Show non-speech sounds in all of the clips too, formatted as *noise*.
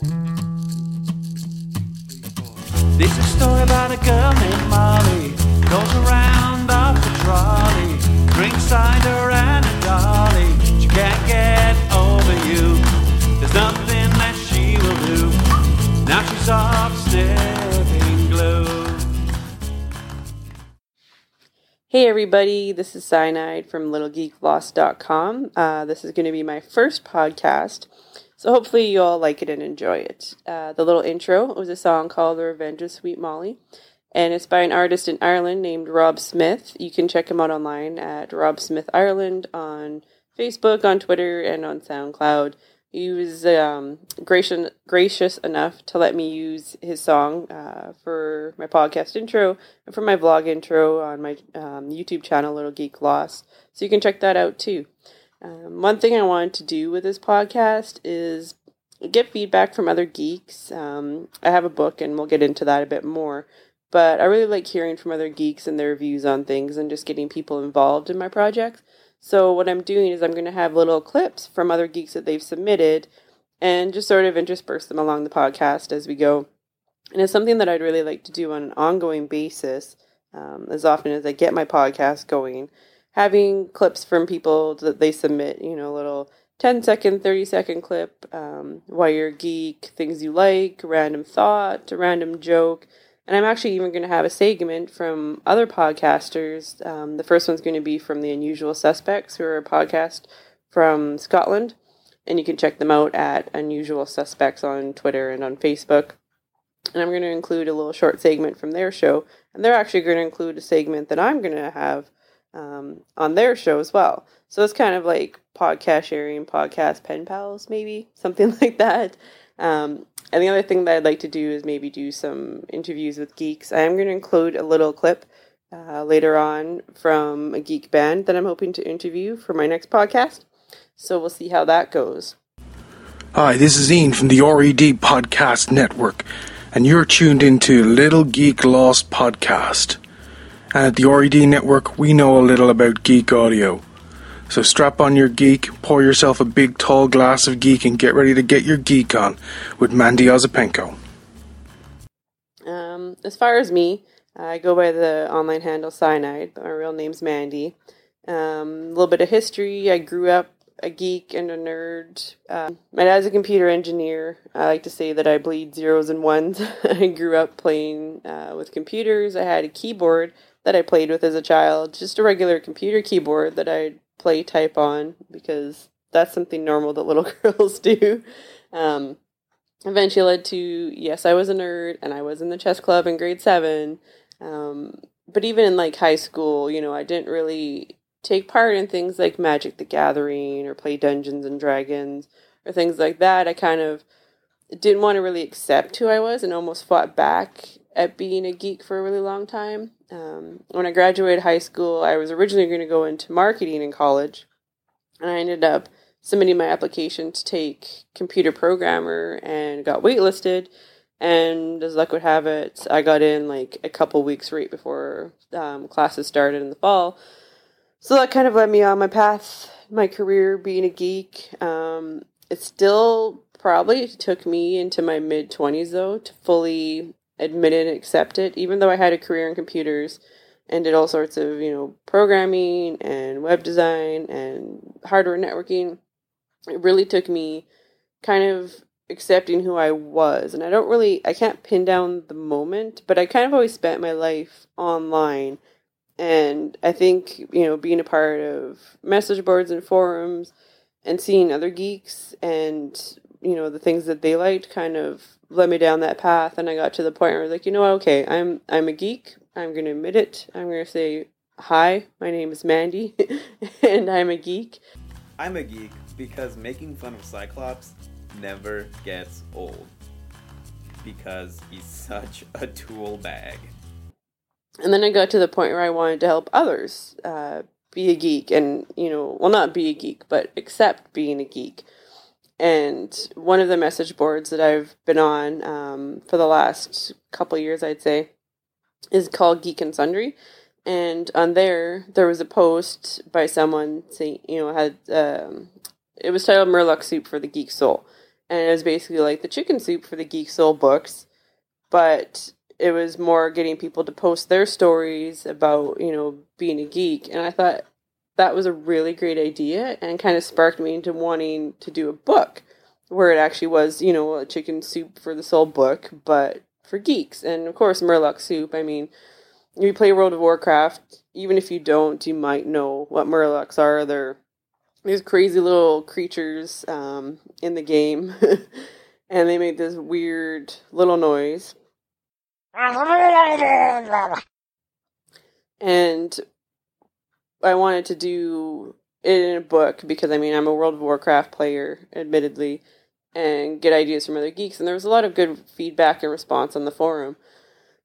This is a story about a girl named Molly. Goes around off the trolley. Drinks cider and a dolly. She can't get over you. There's nothing that she will do. Now she's off sniffing glue. Hey everybody, this is Cyanide from LittleGeekLost.com. Uh, this is going to be my first podcast, so hopefully you all like it and enjoy it. Uh, the little intro was a song called The Revenge of Sweet Molly, and it's by an artist in Ireland named Rob Smith. You can check him out online at Rob Smith Ireland on Facebook, on Twitter, and on SoundCloud. He was um, gracious, gracious enough to let me use his song uh, for my podcast intro and for my vlog intro on my um, YouTube channel, Little Geek Lost. So you can check that out too. Um, one thing I wanted to do with this podcast is get feedback from other geeks. Um, I have a book, and we'll get into that a bit more. But I really like hearing from other geeks and their views on things and just getting people involved in my projects. So what I'm doing is I'm going to have little clips from other geeks that they've submitted and just sort of intersperse them along the podcast as we go. And it's something that I'd really like to do on an ongoing basis um, as often as I get my podcast going. Having clips from people that they submit, you know, a little 10 second, 30 second clip, um, why you're geek, things you like, random thought, a random joke. And I'm actually even going to have a segment from other podcasters. Um, the first one's going to be from the Unusual Suspects, who are a podcast from Scotland. And you can check them out at Unusual Suspects on Twitter and on Facebook. And I'm going to include a little short segment from their show. And they're actually going to include a segment that I'm going to have um, on their show as well. So it's kind of like podcast sharing, podcast pen pals, maybe *laughs* something like that. Um, and the other thing that I'd like to do is maybe do some interviews with geeks. I am going to include a little clip uh, later on from a geek band that I'm hoping to interview for my next podcast. So we'll see how that goes. Hi, this is Ian from the RED Podcast Network, and you're tuned into Little Geek Lost Podcast. And at the RED Network, we know a little about geek audio. So strap on your geek, pour yourself a big tall glass of geek, and get ready to get your geek on with Mandy Ozapenko. Um, as far as me, I go by the online handle Cyanide, but my real name's Mandy. Um, a little bit of history. I grew up a geek and a nerd. Uh, my dad's a computer engineer. I like to say that I bleed zeros and ones. *laughs* I grew up playing uh, with computers. I had a keyboard that I played with as a child, just a regular computer keyboard that I'd play type on because that's something normal that little *laughs* girls do. Um, eventually led to yes, I was a nerd and I was in the chess club in grade seven. Um, but even in like high school, you know, I didn't really take part in things like Magic the Gathering or play Dungeons and Dragons or things like that. I kind of didn't want to really accept who I was and almost fought back at being a geek for a really long time. Um, when I graduated high school, I was originally going to go into marketing in college, and I ended up submitting my application to take computer programmer and got waitlisted. And as luck would have it, I got in like a couple weeks right before um, classes started in the fall. So that kind of led me on my path, my career being a geek. Um, it still probably took me into my mid 20s though to fully admit it and accept it, even though I had a career in computers and did all sorts of, you know, programming and web design and hardware networking. It really took me kind of accepting who I was. And I don't really, I can't pin down the moment, but I kind of always spent my life online. And I think, you know, being a part of message boards and forums and seeing other geeks and, you know, the things that they liked kind of led me down that path and I got to the point where I was like, you know what, okay, I'm I'm a geek. I'm gonna admit it. I'm gonna say hi, my name is Mandy *laughs* and I'm a geek. I'm a geek because making fun of Cyclops never gets old. Because he's such a tool bag. And then I got to the point where I wanted to help others uh, be a geek and, you know, well, not be a geek, but accept being a geek. And one of the message boards that I've been on um, for the last couple years, I'd say, is called Geek and Sundry. And on there, there was a post by someone saying, you know, had um, it was titled Murloc Soup for the Geek Soul. and it was basically like the chicken soup for the Geek Soul books, but it was more getting people to post their stories about you know being a geek, and I thought that was a really great idea and kind of sparked me into wanting to do a book where it actually was you know a chicken soup for the soul book, but for geeks, and of course Murloc soup. I mean, you play World of Warcraft, even if you don't, you might know what Murlocs are. They're these crazy little creatures um, in the game, *laughs* and they make this weird little noise. *laughs* And I wanted to do it in a book because I mean I'm a World of Warcraft player, admittedly, and get ideas from other geeks. And there was a lot of good feedback and response on the forum.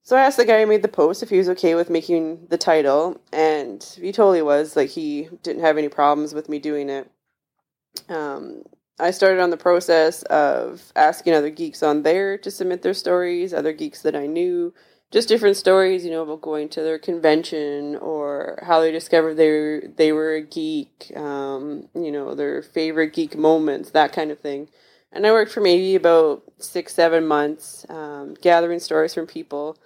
So I asked the guy who made the post if he was okay with making the title, and he totally was. Like he didn't have any problems with me doing it. Um, I started on the process of asking other geeks on there to submit their stories, other geeks that I knew, just different stories, you know, about going to their convention or how they discovered they were, they were a geek, um, you know, their favorite geek moments, that kind of thing. And I worked for maybe about six, seven months, um, gathering stories from people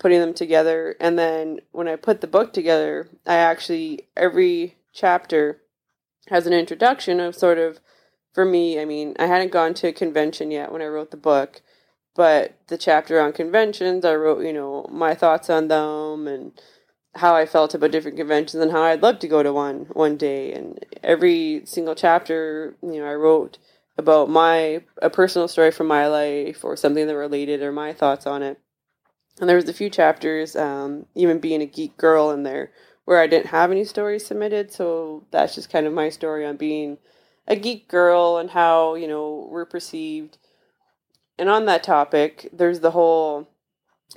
putting them together. And then when I put the book together, I actually, every chapter has an introduction of sort of, for me, I mean, I hadn't gone to a convention yet when I wrote the book, but the chapter on conventions, I wrote, you know, my thoughts on them and how I felt about different conventions and how I'd love to go to one one day. And every single chapter, you know, I wrote about my a personal story from my life or something that related or my thoughts on it. And there was a few chapters, um, even being a geek girl in there, where I didn't have any stories submitted. So that's just kind of my story on being a geek girl and how, you know, we're perceived. And on that topic, there's the whole,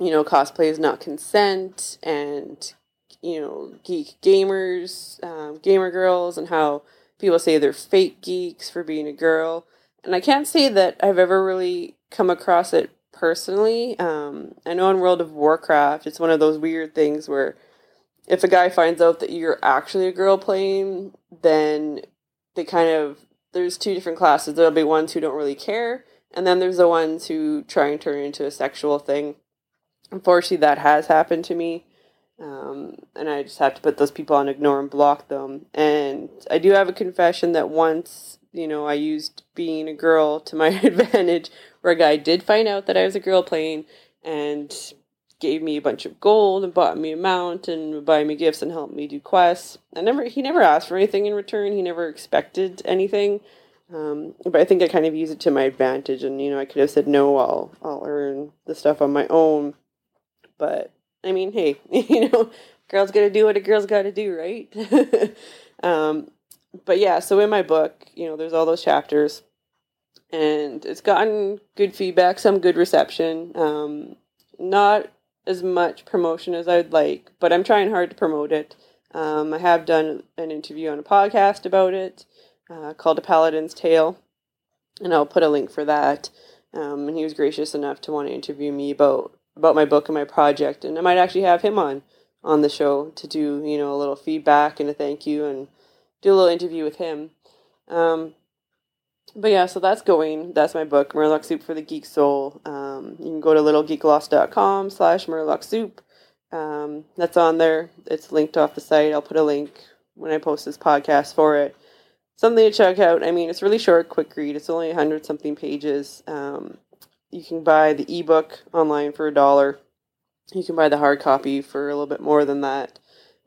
you know, cosplay is not consent and, you know, geek gamers, um, gamer girls, and how people say they're fake geeks for being a girl. And I can't say that I've ever really come across it personally. Um, I know in World of Warcraft, it's one of those weird things where if a guy finds out that you're actually a girl playing, then they kind of there's two different classes. There'll be ones who don't really care, and then there's the ones who try and turn it into a sexual thing. Unfortunately, that has happened to me. Um, and I just have to put those people on ignore and block them. And I do have a confession that once, you know, I used being a girl to my *laughs* advantage, where a guy did find out that I was a girl playing and gave me a bunch of gold and bought me a mount and buy me gifts and helped me do quests. I never he never asked for anything in return. He never expected anything. Um, but I think I kind of used it to my advantage, and you know I could have said no. I'll I'll earn the stuff on my own. But I mean, hey, *laughs* you know, girl's got to do what a girl's got to do, right? *laughs* um, but yeah, so in my book, you know, there's all those chapters, and it's gotten good feedback, some good reception. Um, not as much promotion as I'd like, but I'm trying hard to promote it. Um, I have done an interview on a podcast about it uh, called A Paladin's Tale, and I'll put a link for that. Um, and he was gracious enough to want to interview me about about my book and my project, and I might actually have him on on the show to do you know a little feedback and a thank you and do a little interview with him. Um, but yeah, so that's going. That's my book, Murloc Soup for the Geek Soul. Um, you can go to littlegeeklost.com slash Murloc Soup. Um, that's on there. It's linked off the site. I'll put a link when I post this podcast for it. Something to check out. I mean, it's really short, quick read. It's only 100 something pages. Um, you can buy the ebook online for a dollar. You can buy the hard copy for a little bit more than that.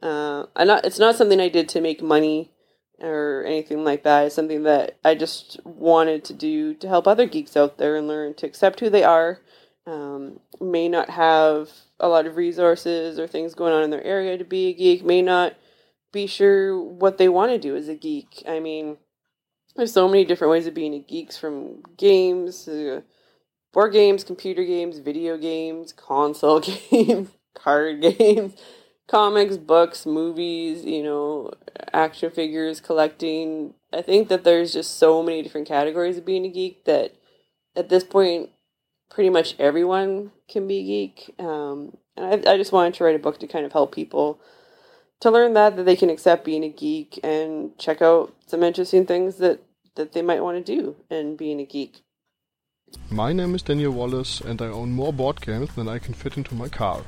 Uh, I not, it's not something I did to make money or anything like that. It's something that I just wanted to do to help other geeks out there and learn to accept who they are. Um, may not have a lot of resources or things going on in their area to be a geek, may not be sure what they want to do as a geek. I mean, there's so many different ways of being a geek from games, uh, board games, computer games, video games, console *laughs* games, card games comics, books, movies, you know, action figures, collecting. I think that there's just so many different categories of being a geek that at this point, pretty much everyone can be geek. Um, and I, I just wanted to write a book to kind of help people to learn that that they can accept being a geek and check out some interesting things that that they might want to do in being a geek. My name is Daniel Wallace, and I own more board games than I can fit into my car.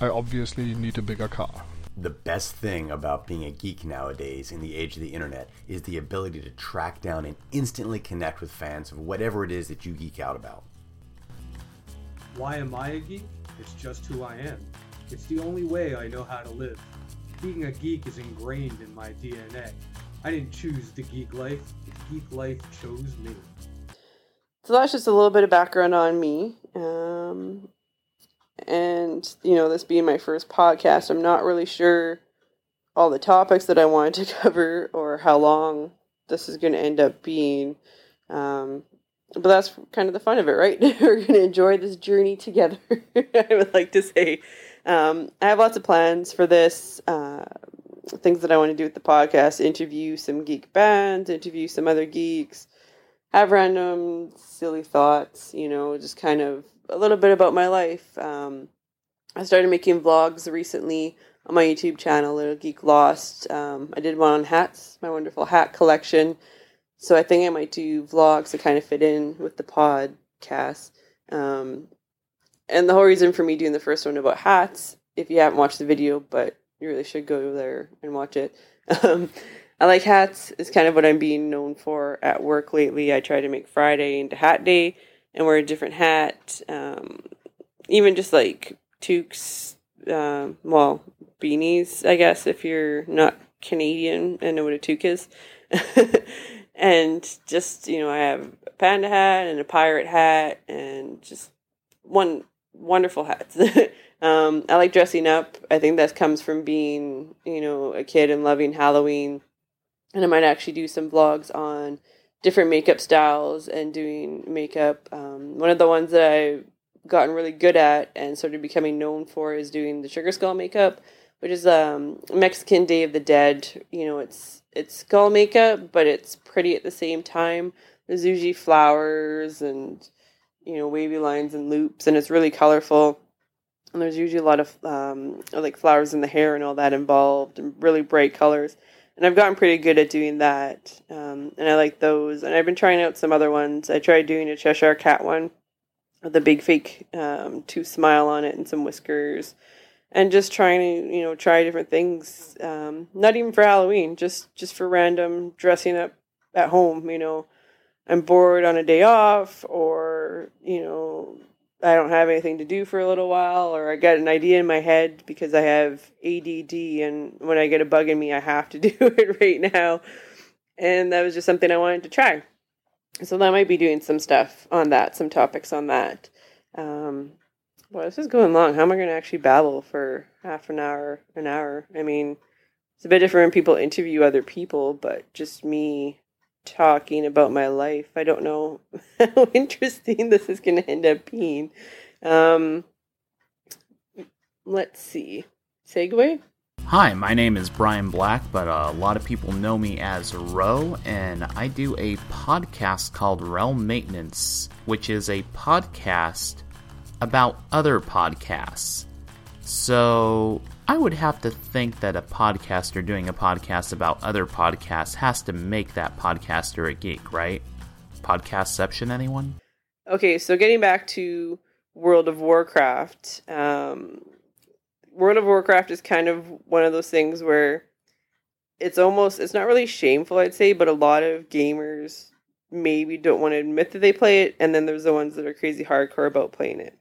I obviously need a bigger car. The best thing about being a geek nowadays in the age of the internet is the ability to track down and instantly connect with fans of whatever it is that you geek out about. Why am I a geek? It's just who I am. It's the only way I know how to live. Being a geek is ingrained in my DNA. I didn't choose the geek life, the geek life chose me. So that's just a little bit of background on me. Um, and, you know, this being my first podcast, I'm not really sure all the topics that I wanted to *laughs* cover or how long this is going to end up being. Um, but that's kind of the fun of it, right? *laughs* We're going to enjoy this journey together, *laughs* I would like to say. Um, I have lots of plans for this, uh, things that I want to do with the podcast interview some geek bands, interview some other geeks, have random silly thoughts, you know, just kind of a little bit about my life. Um, I started making vlogs recently on my YouTube channel, Little Geek Lost. Um, I did one on hats, my wonderful hat collection. So I think I might do vlogs to kind of fit in with the podcast. Um, and the whole reason for me doing the first one about hats, if you haven't watched the video, but you really should go there and watch it. *laughs* Um, I like hats. Is kind of what I'm being known for at work lately. I try to make Friday into Hat Day and wear a different hat. Um, even just like toques, uh, well, beanies, I guess, if you're not Canadian and know what a toque is. *laughs* and just, you know, I have a panda hat and a pirate hat and just one wonderful hats. *laughs* um, I like dressing up. I think that comes from being, you know, a kid and loving Halloween. And I might actually do some vlogs on different makeup styles and doing makeup. Um, one of the ones that I've gotten really good at and started becoming known for is doing the sugar skull makeup, which is um, Mexican Day of the Dead. You know, it's it's skull makeup, but it's pretty at the same time. There's usually flowers and you know wavy lines and loops, and it's really colorful. And there's usually a lot of um, like flowers in the hair and all that involved, and really bright colors and I've gotten pretty good at doing that. Um, and I like those. And I've been trying out some other ones. I tried doing a Cheshire Cat one with a big fake um, tooth smile on it and some whiskers, and just trying to you know try different things. Um, not even for Halloween, just just for random dressing up at home. You know, I'm bored on a day off, or you know I don't have anything to do for a little while, or I got an idea in my head because I have ADD, and when I get a bug in me, I have to *laughs* do it right now. And that was just something I wanted to try. So that might be doing some stuff on that, some topics on that. Um, well, this is going long. How am I going to actually babble for half an hour, an hour? I mean, it's a bit different when people interview other people, but just me talking about my life. I don't know *laughs* how interesting *laughs* this is going to end up being. Um, let's see. Segue? Hi, my name is Brian Black, but a lot of people know me as Ro, and I do a podcast called Realm Maintenance, which is a podcast about other podcasts. So I would have to think that a podcaster doing a podcast about other podcasts has to make that podcaster a geek, right? Podcastception, anyone? Okay, so getting back to World of Warcraft, um, World of Warcraft is kind of one of those things where it's almost it's not really shameful, I'd say, but a lot of gamers maybe don't want to admit that they play it, and then there's the ones that are crazy hardcore about playing it.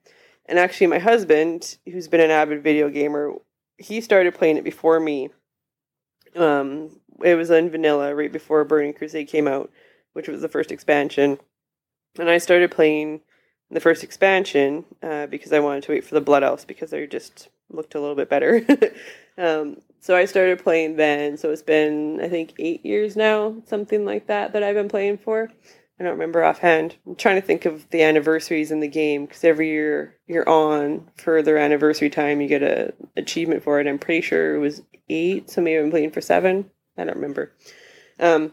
And actually, my husband, who's been an avid video gamer, he started playing it before me. Um, it was in vanilla right before Burning Crusade came out, which was the first expansion. And I started playing the first expansion uh, because I wanted to wait for the Blood Elves because they just looked a little bit better. *laughs* um, so I started playing then. So it's been I think eight years now, something like that, that I've been playing for. I don't remember offhand. I'm trying to think of the anniversaries in the game because every year you're on for their anniversary time, you get a achievement for it. I'm pretty sure it was eight, so maybe I'm playing for seven. I don't remember. Um,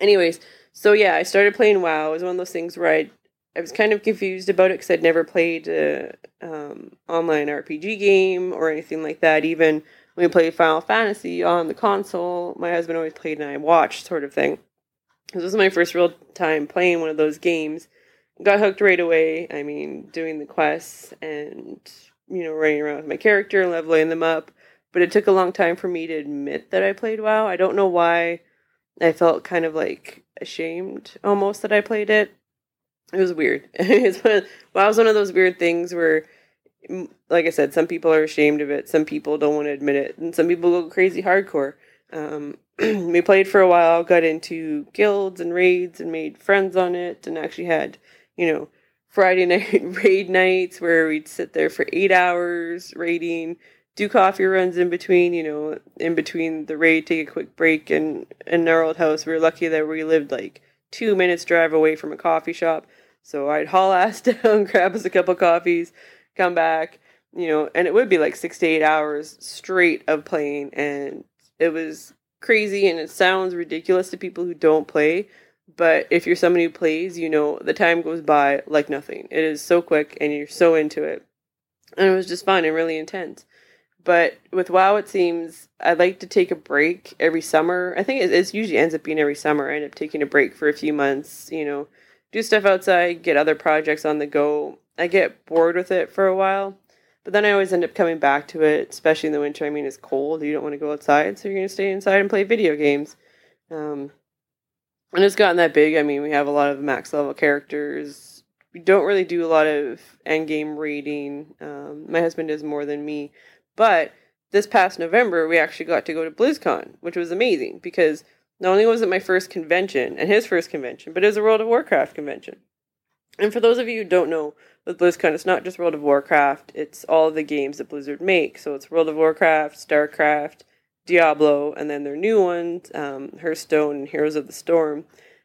anyways, so yeah, I started playing WoW. It was one of those things where I I was kind of confused about it because I'd never played a um, online RPG game or anything like that. Even when we played Final Fantasy on the console, my husband always played and I watched, sort of thing. This was my first real time playing one of those games. got hooked right away. I mean, doing the quests and you know running around with my character and leveling them up. But it took a long time for me to admit that I played WoW. I don't know why. I felt kind of like ashamed almost that I played it. It was weird. *laughs* it's WoW was one of those weird things where, like I said, some people are ashamed of it. Some people don't want to admit it, and some people go crazy hardcore. Um, *clears throat* we played for a while, got into guilds and raids, and made friends on it, and actually had, you know, Friday *laughs* night raid nights where we'd sit there for eight hours raiding, do coffee runs in between, you know, in between the raid, take a quick break. And in our old house, we were lucky that we lived like two minutes drive away from a coffee shop. So I'd haul *laughs* ass down, grab us a couple coffees, come back, you know, and it would be like six to eight hours straight of playing. And it was crazy and it sounds ridiculous to people who don't play. But if you're somebody who plays, you know, the time goes by like nothing. It is so quick and you're so into it. And it was just fun and really intense. But with WoW, it seems I'd like to take a break every summer. I think it, it usually ends up being every summer. I end up taking a break for a few months, you know, do stuff outside, get other projects on the go. I get bored with it for a while, but then I always end up coming back to it, especially in the winter. I mean, it's cold. You don't want to go outside, so you're going to stay inside and play video games. Um, and it's gotten that big. I mean, we have a lot of max level characters. We don't really do a lot of end game raiding. Um, my husband does more than me. But this past November, we actually got to go to BlizzCon, which was amazing because not only was it my first convention and his first convention, but it was a World of Warcraft convention. And for those of you who don't know, with BlizzCon, it's not just World of Warcraft, it's all the games that Blizzard make. So it's World of Warcraft, StarCraft, Diablo, and then their new ones, um, Hearthstone and Heroes of the Storm.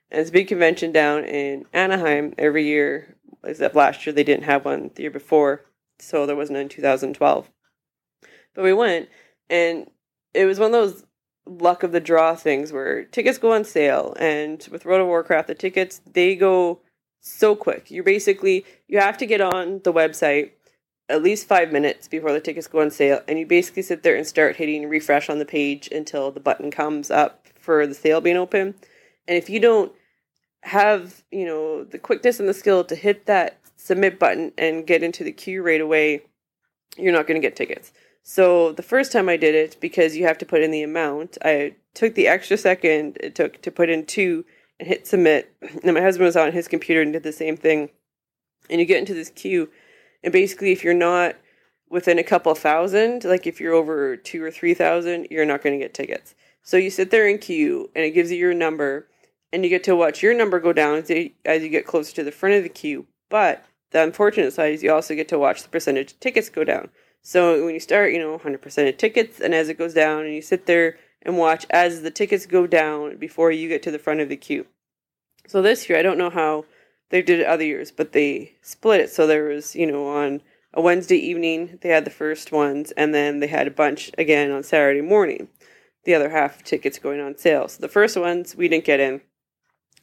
And it's a big convention down in Anaheim every year, except last year they didn't have one the year before, so there wasn't in 2012. But we went, and it was one of those luck of the draw things where tickets go on sale, and with World of Warcraft, the tickets they go so quick. You're basically you have to get on the website at least five minutes before the tickets go on sale, and you basically sit there and start hitting refresh on the page until the button comes up for the sale being open. And if you don't have, you know, the quickness and the skill to hit that submit button and get into the queue right away, you're not going to get tickets. So the first time I did it, because you have to put in the amount, I took the extra second it took to put in two and hit submit. And my husband was on his computer and did the same thing. And you get into this queue and basically, if you're not within a couple thousand, like if you're over two or three thousand, you're not going to get tickets. So you sit there in queue, and it gives you your number, and you get to watch your number go down as you, as you get closer to the front of the queue. But the unfortunate side is you also get to watch the percentage of tickets go down. So when you start, you know, 100% of tickets, and as it goes down, and you sit there and watch as the tickets go down before you get to the front of the queue. So this year, I don't know how they did it other years, but they split it. So there was, you know, on a Wednesday evening, they had the first ones, and then they had a bunch again on Saturday morning. The other half tickets going on sale. So the first ones we didn't get in.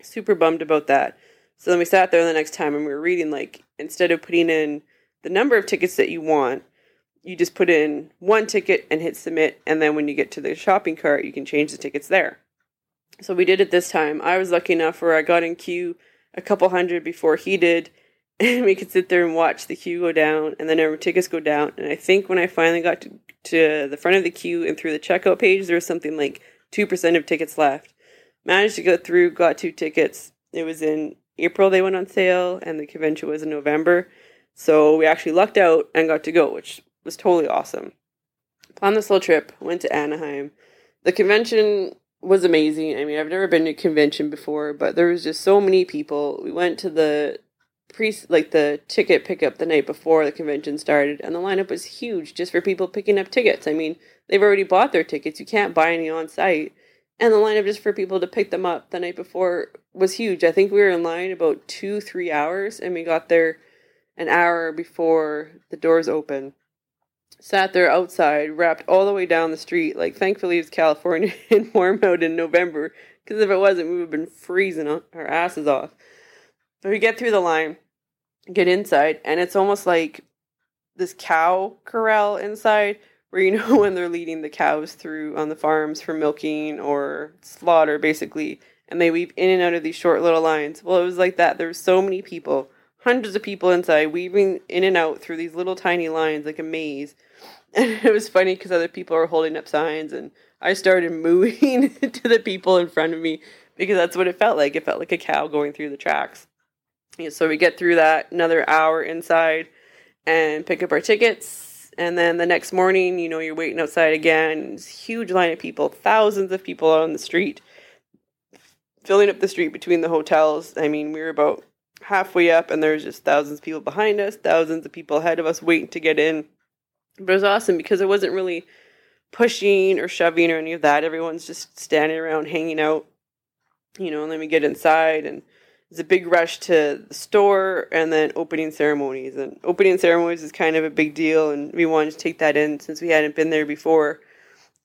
Super bummed about that. So then we sat there the next time and we were reading like instead of putting in the number of tickets that you want, you just put in one ticket and hit submit, and then when you get to the shopping cart, you can change the tickets there. So we did it this time. I was lucky enough where I got in queue a couple hundred before he did, *laughs* and we could sit there and watch the queue go down, and then our tickets go down. And I think when I finally got to, to the front of the queue and through the checkout page, there was something like two percent of tickets left. Managed to go through, got two tickets. It was in April they went on sale, and the convention was in November. So we actually lucked out and got to go, which was totally awesome. Planned this little trip, went to Anaheim. The convention was amazing. I mean, I've never been to a convention before, but there was just so many people. We went to the pre like the ticket pickup the night before the convention started, and the lineup was huge just for people picking up tickets. I mean, they've already bought their tickets. You can't buy any on site. And the lineup just for people to pick them up the night before was huge. I think we were in line about two, three hours, and we got there an hour before the doors opened sat there outside, wrapped all the way down the street. Like, thankfully, it's California *laughs* and warm out in November, because if it wasn't, we would have been freezing our asses off. But we get through the line, get inside, and it's almost like this cow corral inside where you *laughs* know when they're leading the cows through on the farms for milking or slaughter, basically, and they weave in and out of these short little lines. Well, it was like that. There were so many people hundreds of people inside, weaving in and out through these little tiny lines like a maze. *laughs* And it was funny because other people were holding up signs, and I started *laughs* mooing to the people in front of me because that's what it felt like. It felt like a cow going through the tracks. Yeah, so we get through that another hour inside and pick up our tickets. And then the next morning, you know, you're waiting outside again. It's huge line of people, thousands of people on the street, filling up the street between the hotels. I mean, we were about halfway up, and there's just thousands of people behind us, thousands of people ahead of us waiting to get in. But it was awesome because it wasn't really pushing or shoving or any of that. Everyone's just standing around hanging out, you know, and then we get inside and it's a big rush to the store and then opening ceremonies. And opening ceremonies is kind of a big deal and we wanted to take that in since we hadn't been there before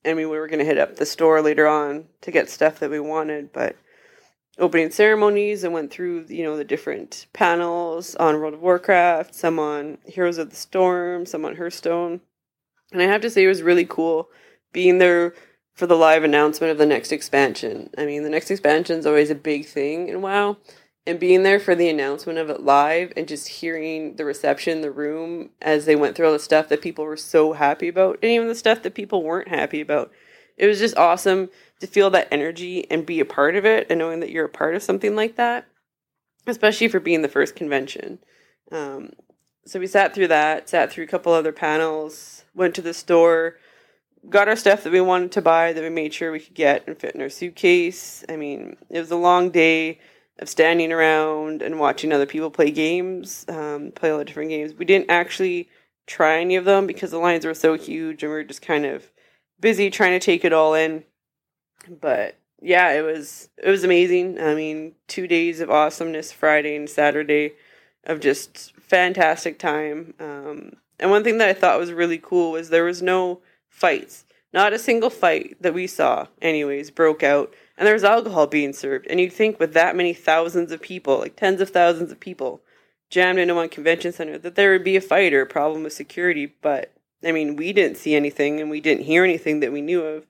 and we were going to hit up the store later on to get stuff that we wanted, but opening ceremonies and went through you know the different panels on World of Warcraft, some on Heroes of the Storm, some on Hearthstone, and I have to say it was really cool being there for the live announcement of the next expansion. I mean, the next expansion is always a big thing in WoW, and being there for the announcement of it live and just hearing the reception in the room as they went through all the stuff that people were so happy about, and even the stuff that people weren't happy about. It was just awesome to feel that energy and be a part of it and knowing that you're a part of something like that, especially for being the first convention. Um, so we sat through that, sat through a couple other panels, went to the store, got our stuff that we wanted to buy that we made sure we could get and fit in our suitcase. I mean, it was a long day of standing around and watching other people play games, um, play a lot of different games. We didn't actually try any of them because the lines were so huge and we were just kind of busy trying to take it all in. But yeah, it was it was amazing. I mean, two days of awesomeness, Friday and Saturday, of just fantastic time. Um, and one thing that I thought was really cool was there was no fights. Not a single fight that we saw, anyways, broke out. And there was alcohol being served. And you'd think with that many thousands of people, like tens of thousands of people, jammed into one convention center, that there would be a fight or a problem with security. But I mean, we didn't see anything and we didn't hear anything that we knew of.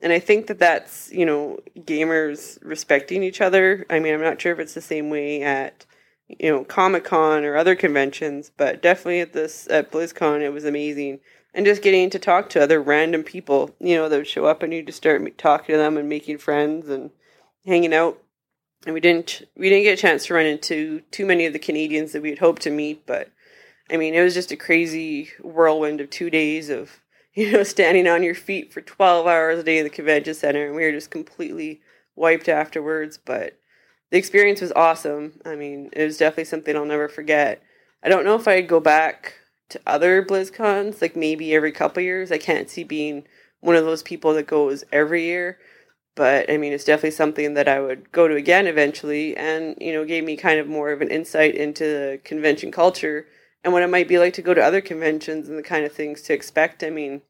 And I think that that's, you know, gamers respecting each other. I mean, I'm not sure if it's the same way at, you know, Comic Con or other conventions, but definitely at this, at BlizzCon, it was amazing. And just getting to talk to other random people, you know, that would show up and you just start talking to them and making friends and hanging out. And we didn't, we didn't get a chance to run into too many of the Canadians that we had hoped to meet, but I mean, it was just a crazy whirlwind of two days of, *laughs* you know, standing on your feet for 12 hours a day in the convention center. And we were just completely wiped afterwards. But the experience was awesome. I mean, it was definitely something I'll never forget. I don't know if I'd go back to other BlizzCons, like maybe every couple years. I can't see being one of those people that goes every year. But I mean, it's definitely something that I would go to again eventually, and you know, gave me kind of more of an insight into the convention culture and what it might be like to go to other conventions and the kind of things to expect. I mean,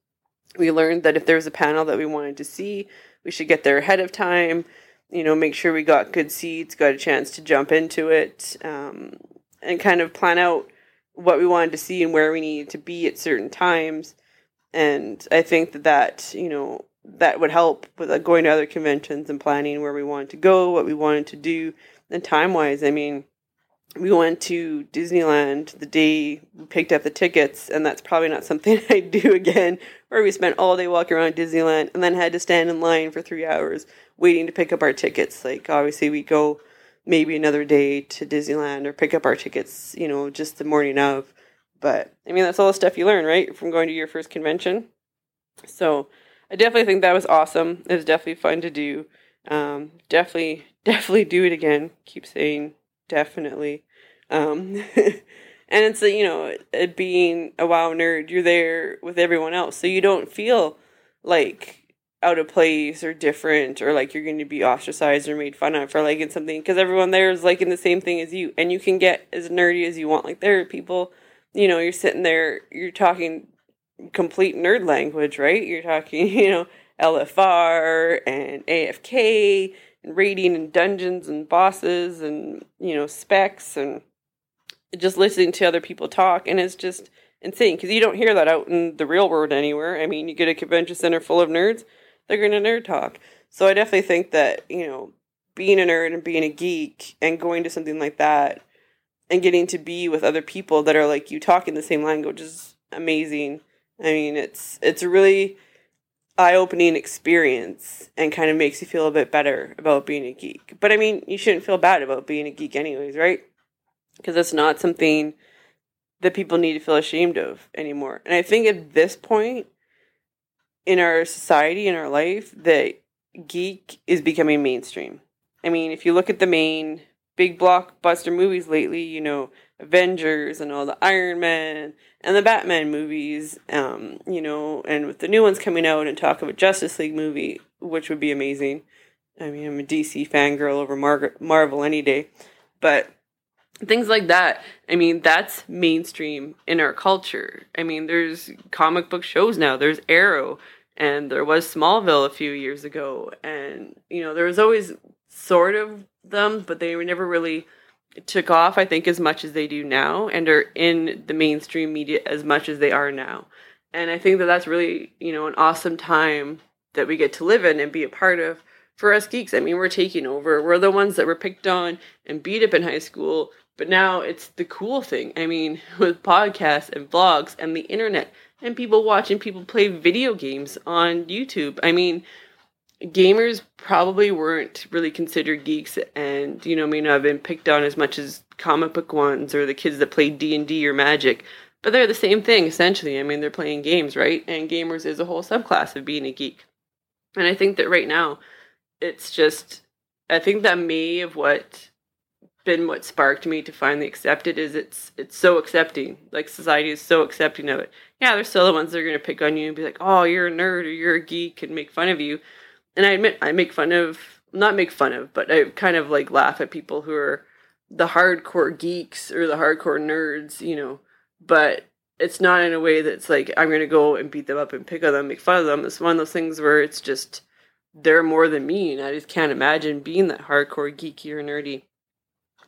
we learned that if there was a panel that we wanted to see, we should get there ahead of time. You know, make sure we got good seats, got a chance to jump into it, um, and kind of plan out what we wanted to see and where we needed to be at certain times. And I think that that you know that would help with going to other conventions and planning where we wanted to go, what we wanted to do, and time wise. I mean, we went to Disneyland the day we picked up the tickets, and that's probably not something *laughs* I'd do again. Where we spent all day walking around Disneyland and then had to stand in line for three hours waiting to pick up our tickets. Like, obviously, we go maybe another day to Disneyland or pick up our tickets, you know, just the morning of. But I mean, that's all the stuff you learn, right, from going to your first convention. So I definitely think that was awesome. It was definitely fun to do. Um, definitely, *laughs* definitely do it again. Keep saying definitely. Um, *laughs* and it's you know, it being a WoW nerd, you're there with everyone else, so you don't feel like out of place or different or like you're going to be ostracized or made fun of for liking something because everyone there is liking the same thing as you. And you can get as nerdy as you want like there are people you know you're sitting there you're talking complete nerd language right? You're talking *laughs* you know lfr and afk and raiding and dungeons and bosses and you know specs and just listening to other people talk and it's just insane because you don't hear that out in the real world anywhere i mean you get a convention center full of nerds they're going to nerd talk so i definitely think that you know being a nerd and being a geek and going to something like that and getting to be with other people that are like you talking the same language is amazing. I mean, it's it's a really eye-opening experience and kind of makes you feel a bit better about being a geek. But I mean, you shouldn't feel bad about being a geek anyways, right? Because it's not something that people need to feel ashamed of anymore. And I think at this point in our society in our life that geek is becoming mainstream. I mean, if you look at the main big blockbuster movies lately, you know, Avengers and all the Iron Man and the Batman movies, um, you know, and with the new ones coming out and talk of a Justice League movie, which would be amazing. I mean, I'm a DC fangirl over Mar- Marvel any day. But things like that, I mean, that's mainstream in our culture. I mean, there's comic book shows now, there's Arrow, and there was Smallville a few years ago. And, you know, there was always sort of them, but they were never really took off, I think, as much as they do now and are in the mainstream media as much as they are now. And I think that that's really, you know, an awesome time that we get to live in and be a part of for us geeks. I mean, we're taking over. We're the ones that were picked on and beat up in high school, but now it's the cool thing. I mean, *laughs* with podcasts and vlogs and the internet and people watching people play video games on YouTube. I mean, gamers probably weren't really considered geeks and you know may not have been picked on as much as comic book ones or the kids that played d&d or magic. But they're the same thing essentially. I mean they're playing games right? And gamers is a whole subclass of being a geek. And i think that right now it's just i think that may have what been what sparked me to finally accept it is it's it's so accepting. Like society is so accepting of it. Yeah there's still the ones that are going to pick on you and be like oh you're a nerd or you're a geek and make fun of you and I admit I make fun of not make fun of, but I kind of like laugh at people who are the hardcore geeks or the hardcore nerds, you know. But it's not in a way that's like I'm gonna go and beat them up and pick on them, make fun of them. It's one of those things where it's just they're more than me, and I just can't imagine being that hardcore geeky or nerdy.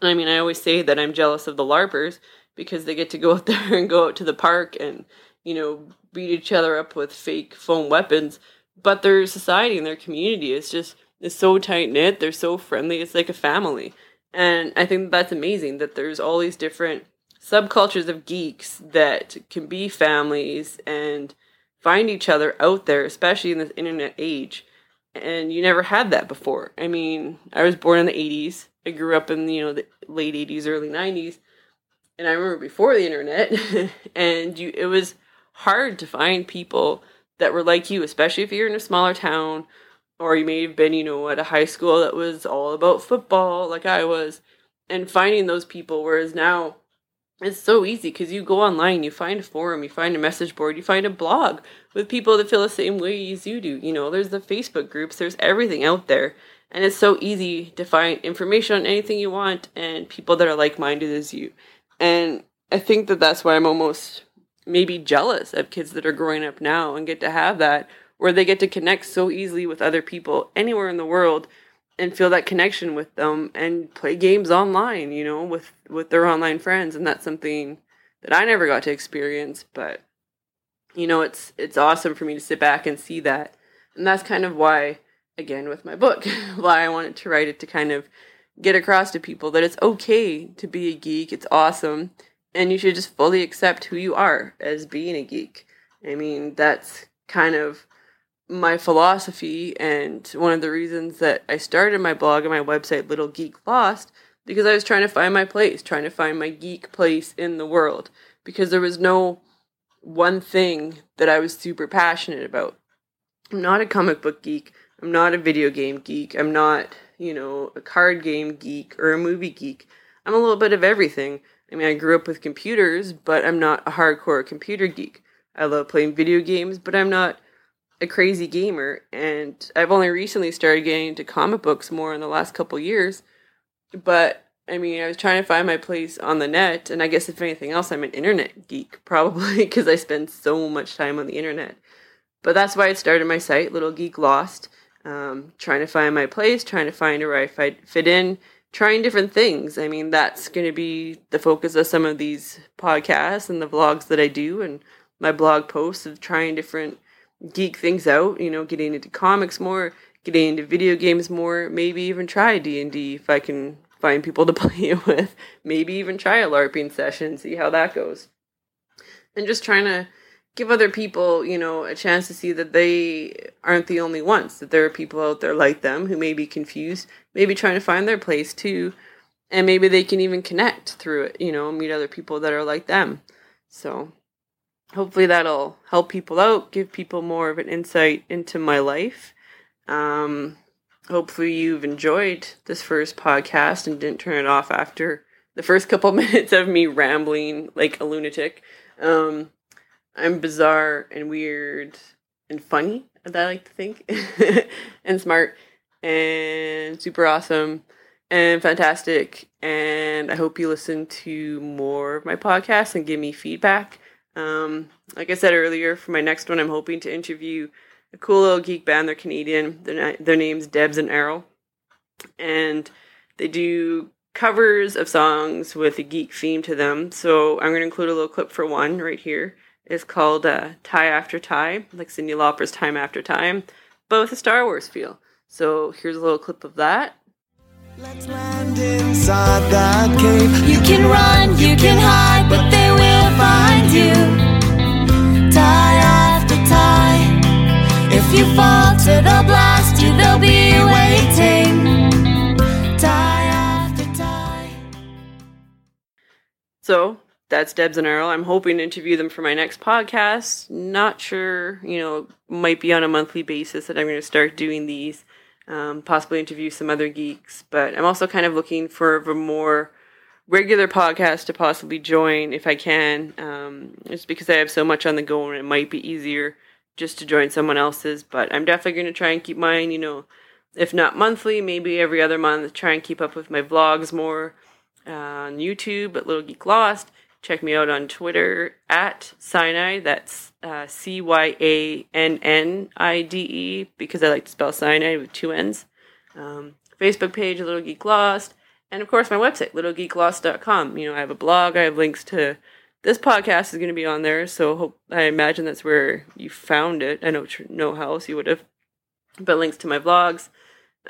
And I mean, I always say that I'm jealous of the LARPers because they get to go *laughs* out there and go out to the park and you know beat each other up with fake foam weapons but their society and their community is just is so tight knit. They're so friendly. It's like a family, and I think that's amazing that there's all these different subcultures of geeks that can be families and find each other out there, especially in this internet age. And you never had that before. I mean, I was born in the 80s. I grew up in, you know, the late 80s, early 90s. And I remember before the internet, *laughs* and you it was hard to find people that were like you, especially if you're in a smaller town or you may have been, you know, at a high school that was all about football like I was and finding those people whereas now it's so easy because you go online, you find a forum, you find a message board, you find a blog with people that feel the same way as you do. You know, there's the Facebook groups, there's everything out there. And it's so easy to find information on anything you want and people that are like minded as you. And I think that that's why I'm almost maybe jealous of kids that are growing up now and get to have that where they get to connect so easily with other people anywhere in the world and feel that connection with them and play games online, you know, with with their online friends and that's something that I never got to experience, but you know, it's it's awesome for me to sit back and see that. And that's kind of why again with my book, *laughs* why I wanted to write it to kind of get across to people that it's okay to be a geek. It's awesome and you should just fully accept who you are as being a geek. I mean, that's kind of my philosophy and one of the reasons that I started my blog and my website Little Geek Lost because I was trying to find my place, trying to find my geek place in the world because there was no one thing that I was super passionate about. I'm not a comic book geek. I'm not a video game geek. I'm not, you know, a card game geek or a movie geek. I'm a little bit of everything. I mean, I grew up with computers, but I'm not a hardcore computer geek. I love playing video games, but I'm not a crazy gamer. And I've only recently started getting into comic books more in the last couple years. But I mean, I was trying to find my place on the net, and I guess if anything else, I'm an internet geek, *laughs* probably because I spend so much time on the internet. But that's why I started my site, Little Geek Lost, um, trying to find my place, trying to find where I fit in, trying different things. I mean, that's going to be the focus of some of these podcasts and the vlogs that I do and my blog posts of trying different geek things out, you know, getting into comics more, getting into video games more, maybe even try D&D if I can find people to *laughs* play it with. Maybe even try a LARPing session, see how that goes. And just trying to give other people, you know, a chance to see that they aren't the only ones, that there are people out there like them who may be confused, maybe trying to find their place too, and maybe they can even connect through it, you know, meet other people that are like them. So hopefully that'll help people out, give people more of an insight into my life. Um, hopefully you've enjoyed this first podcast and didn't turn it off after the first couple *laughs* minutes of me rambling like a lunatic. Um, I'm bizarre and weird and funny, as I like to think, *laughs* and smart and super awesome and fantastic. And I hope you listen to more of my podcasts and give me feedback. Um, like I said earlier, for my next one, I'm hoping to interview a cool little geek band. They're Canadian. Their, their name's Debs and Errol. And they do covers of songs with a geek theme to them. So I'm going to include a little clip for one right here. It's called uh, Tie After Tie, like Cyndi Lauper's Time After Time, but with a Star Wars feel. So here's a little clip of that. Let's land inside that cave. You can run, you can hide, but they will find you. Tie after tie. If you falter, they'll blast you, they'll be waiting. Tie after tie. So that's Debs and Errol. I'm hoping to interview them for my next podcast. Not sure, you know, might be on a monthly basis that I'm going to start doing these. Um, possibly interview some other geeks, but I'm also kind of looking for a more regular podcast to possibly join if I can. Um, just because I have so much on the go and it might be easier just to join someone else's. But I'm definitely going to try and keep mine, you know, if not monthly, maybe every other month. Try and keep up with my vlogs more uh, on YouTube at Little Geek Lost. Check me out on Twitter at Cyannide. That's uh, C Y A N N I D E because I like to spell cyanide with two N's. Um, Facebook page, Little Geek Lost. And of course, my website, littlegeeklost.com. You know, I have a blog, I have links to this podcast is going to be on there. So hope, I imagine that's where you found it. I know how else you would have. But links to my vlogs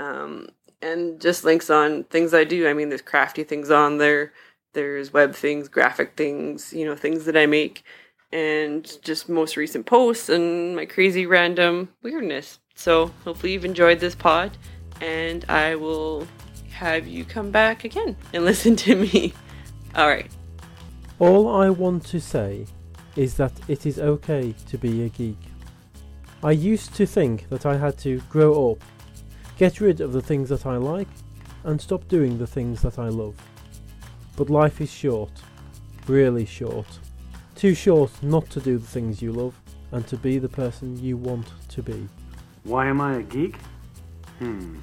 um, and just links on things I do. I mean, there's crafty things on there there's web things, graphic things, you know, things that I make, and just most recent posts and my crazy random weirdness. So hopefully you've enjoyed this pod, and I will have you come back again and *laughs* listen to me. All right. All I want to say is that it is okay to be a geek. I used to think that I had to grow up, get rid of the things that I like, and stop doing the things that I love. But life is short, really short. Too short not to do the things you love and to be the person you want to be. Why am I a geek? Hmm.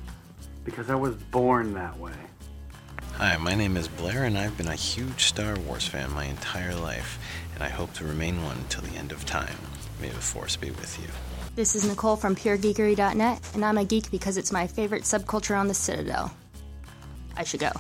Because I was born that way. Hi, my name is Blair, and I've been a huge Star Wars fan my entire life, and I hope to remain one until the end of time. May the Force be with you. This is Nicole from PureGeekery.net, and I'm a geek because it's my favorite subculture on the Citadel. I should go.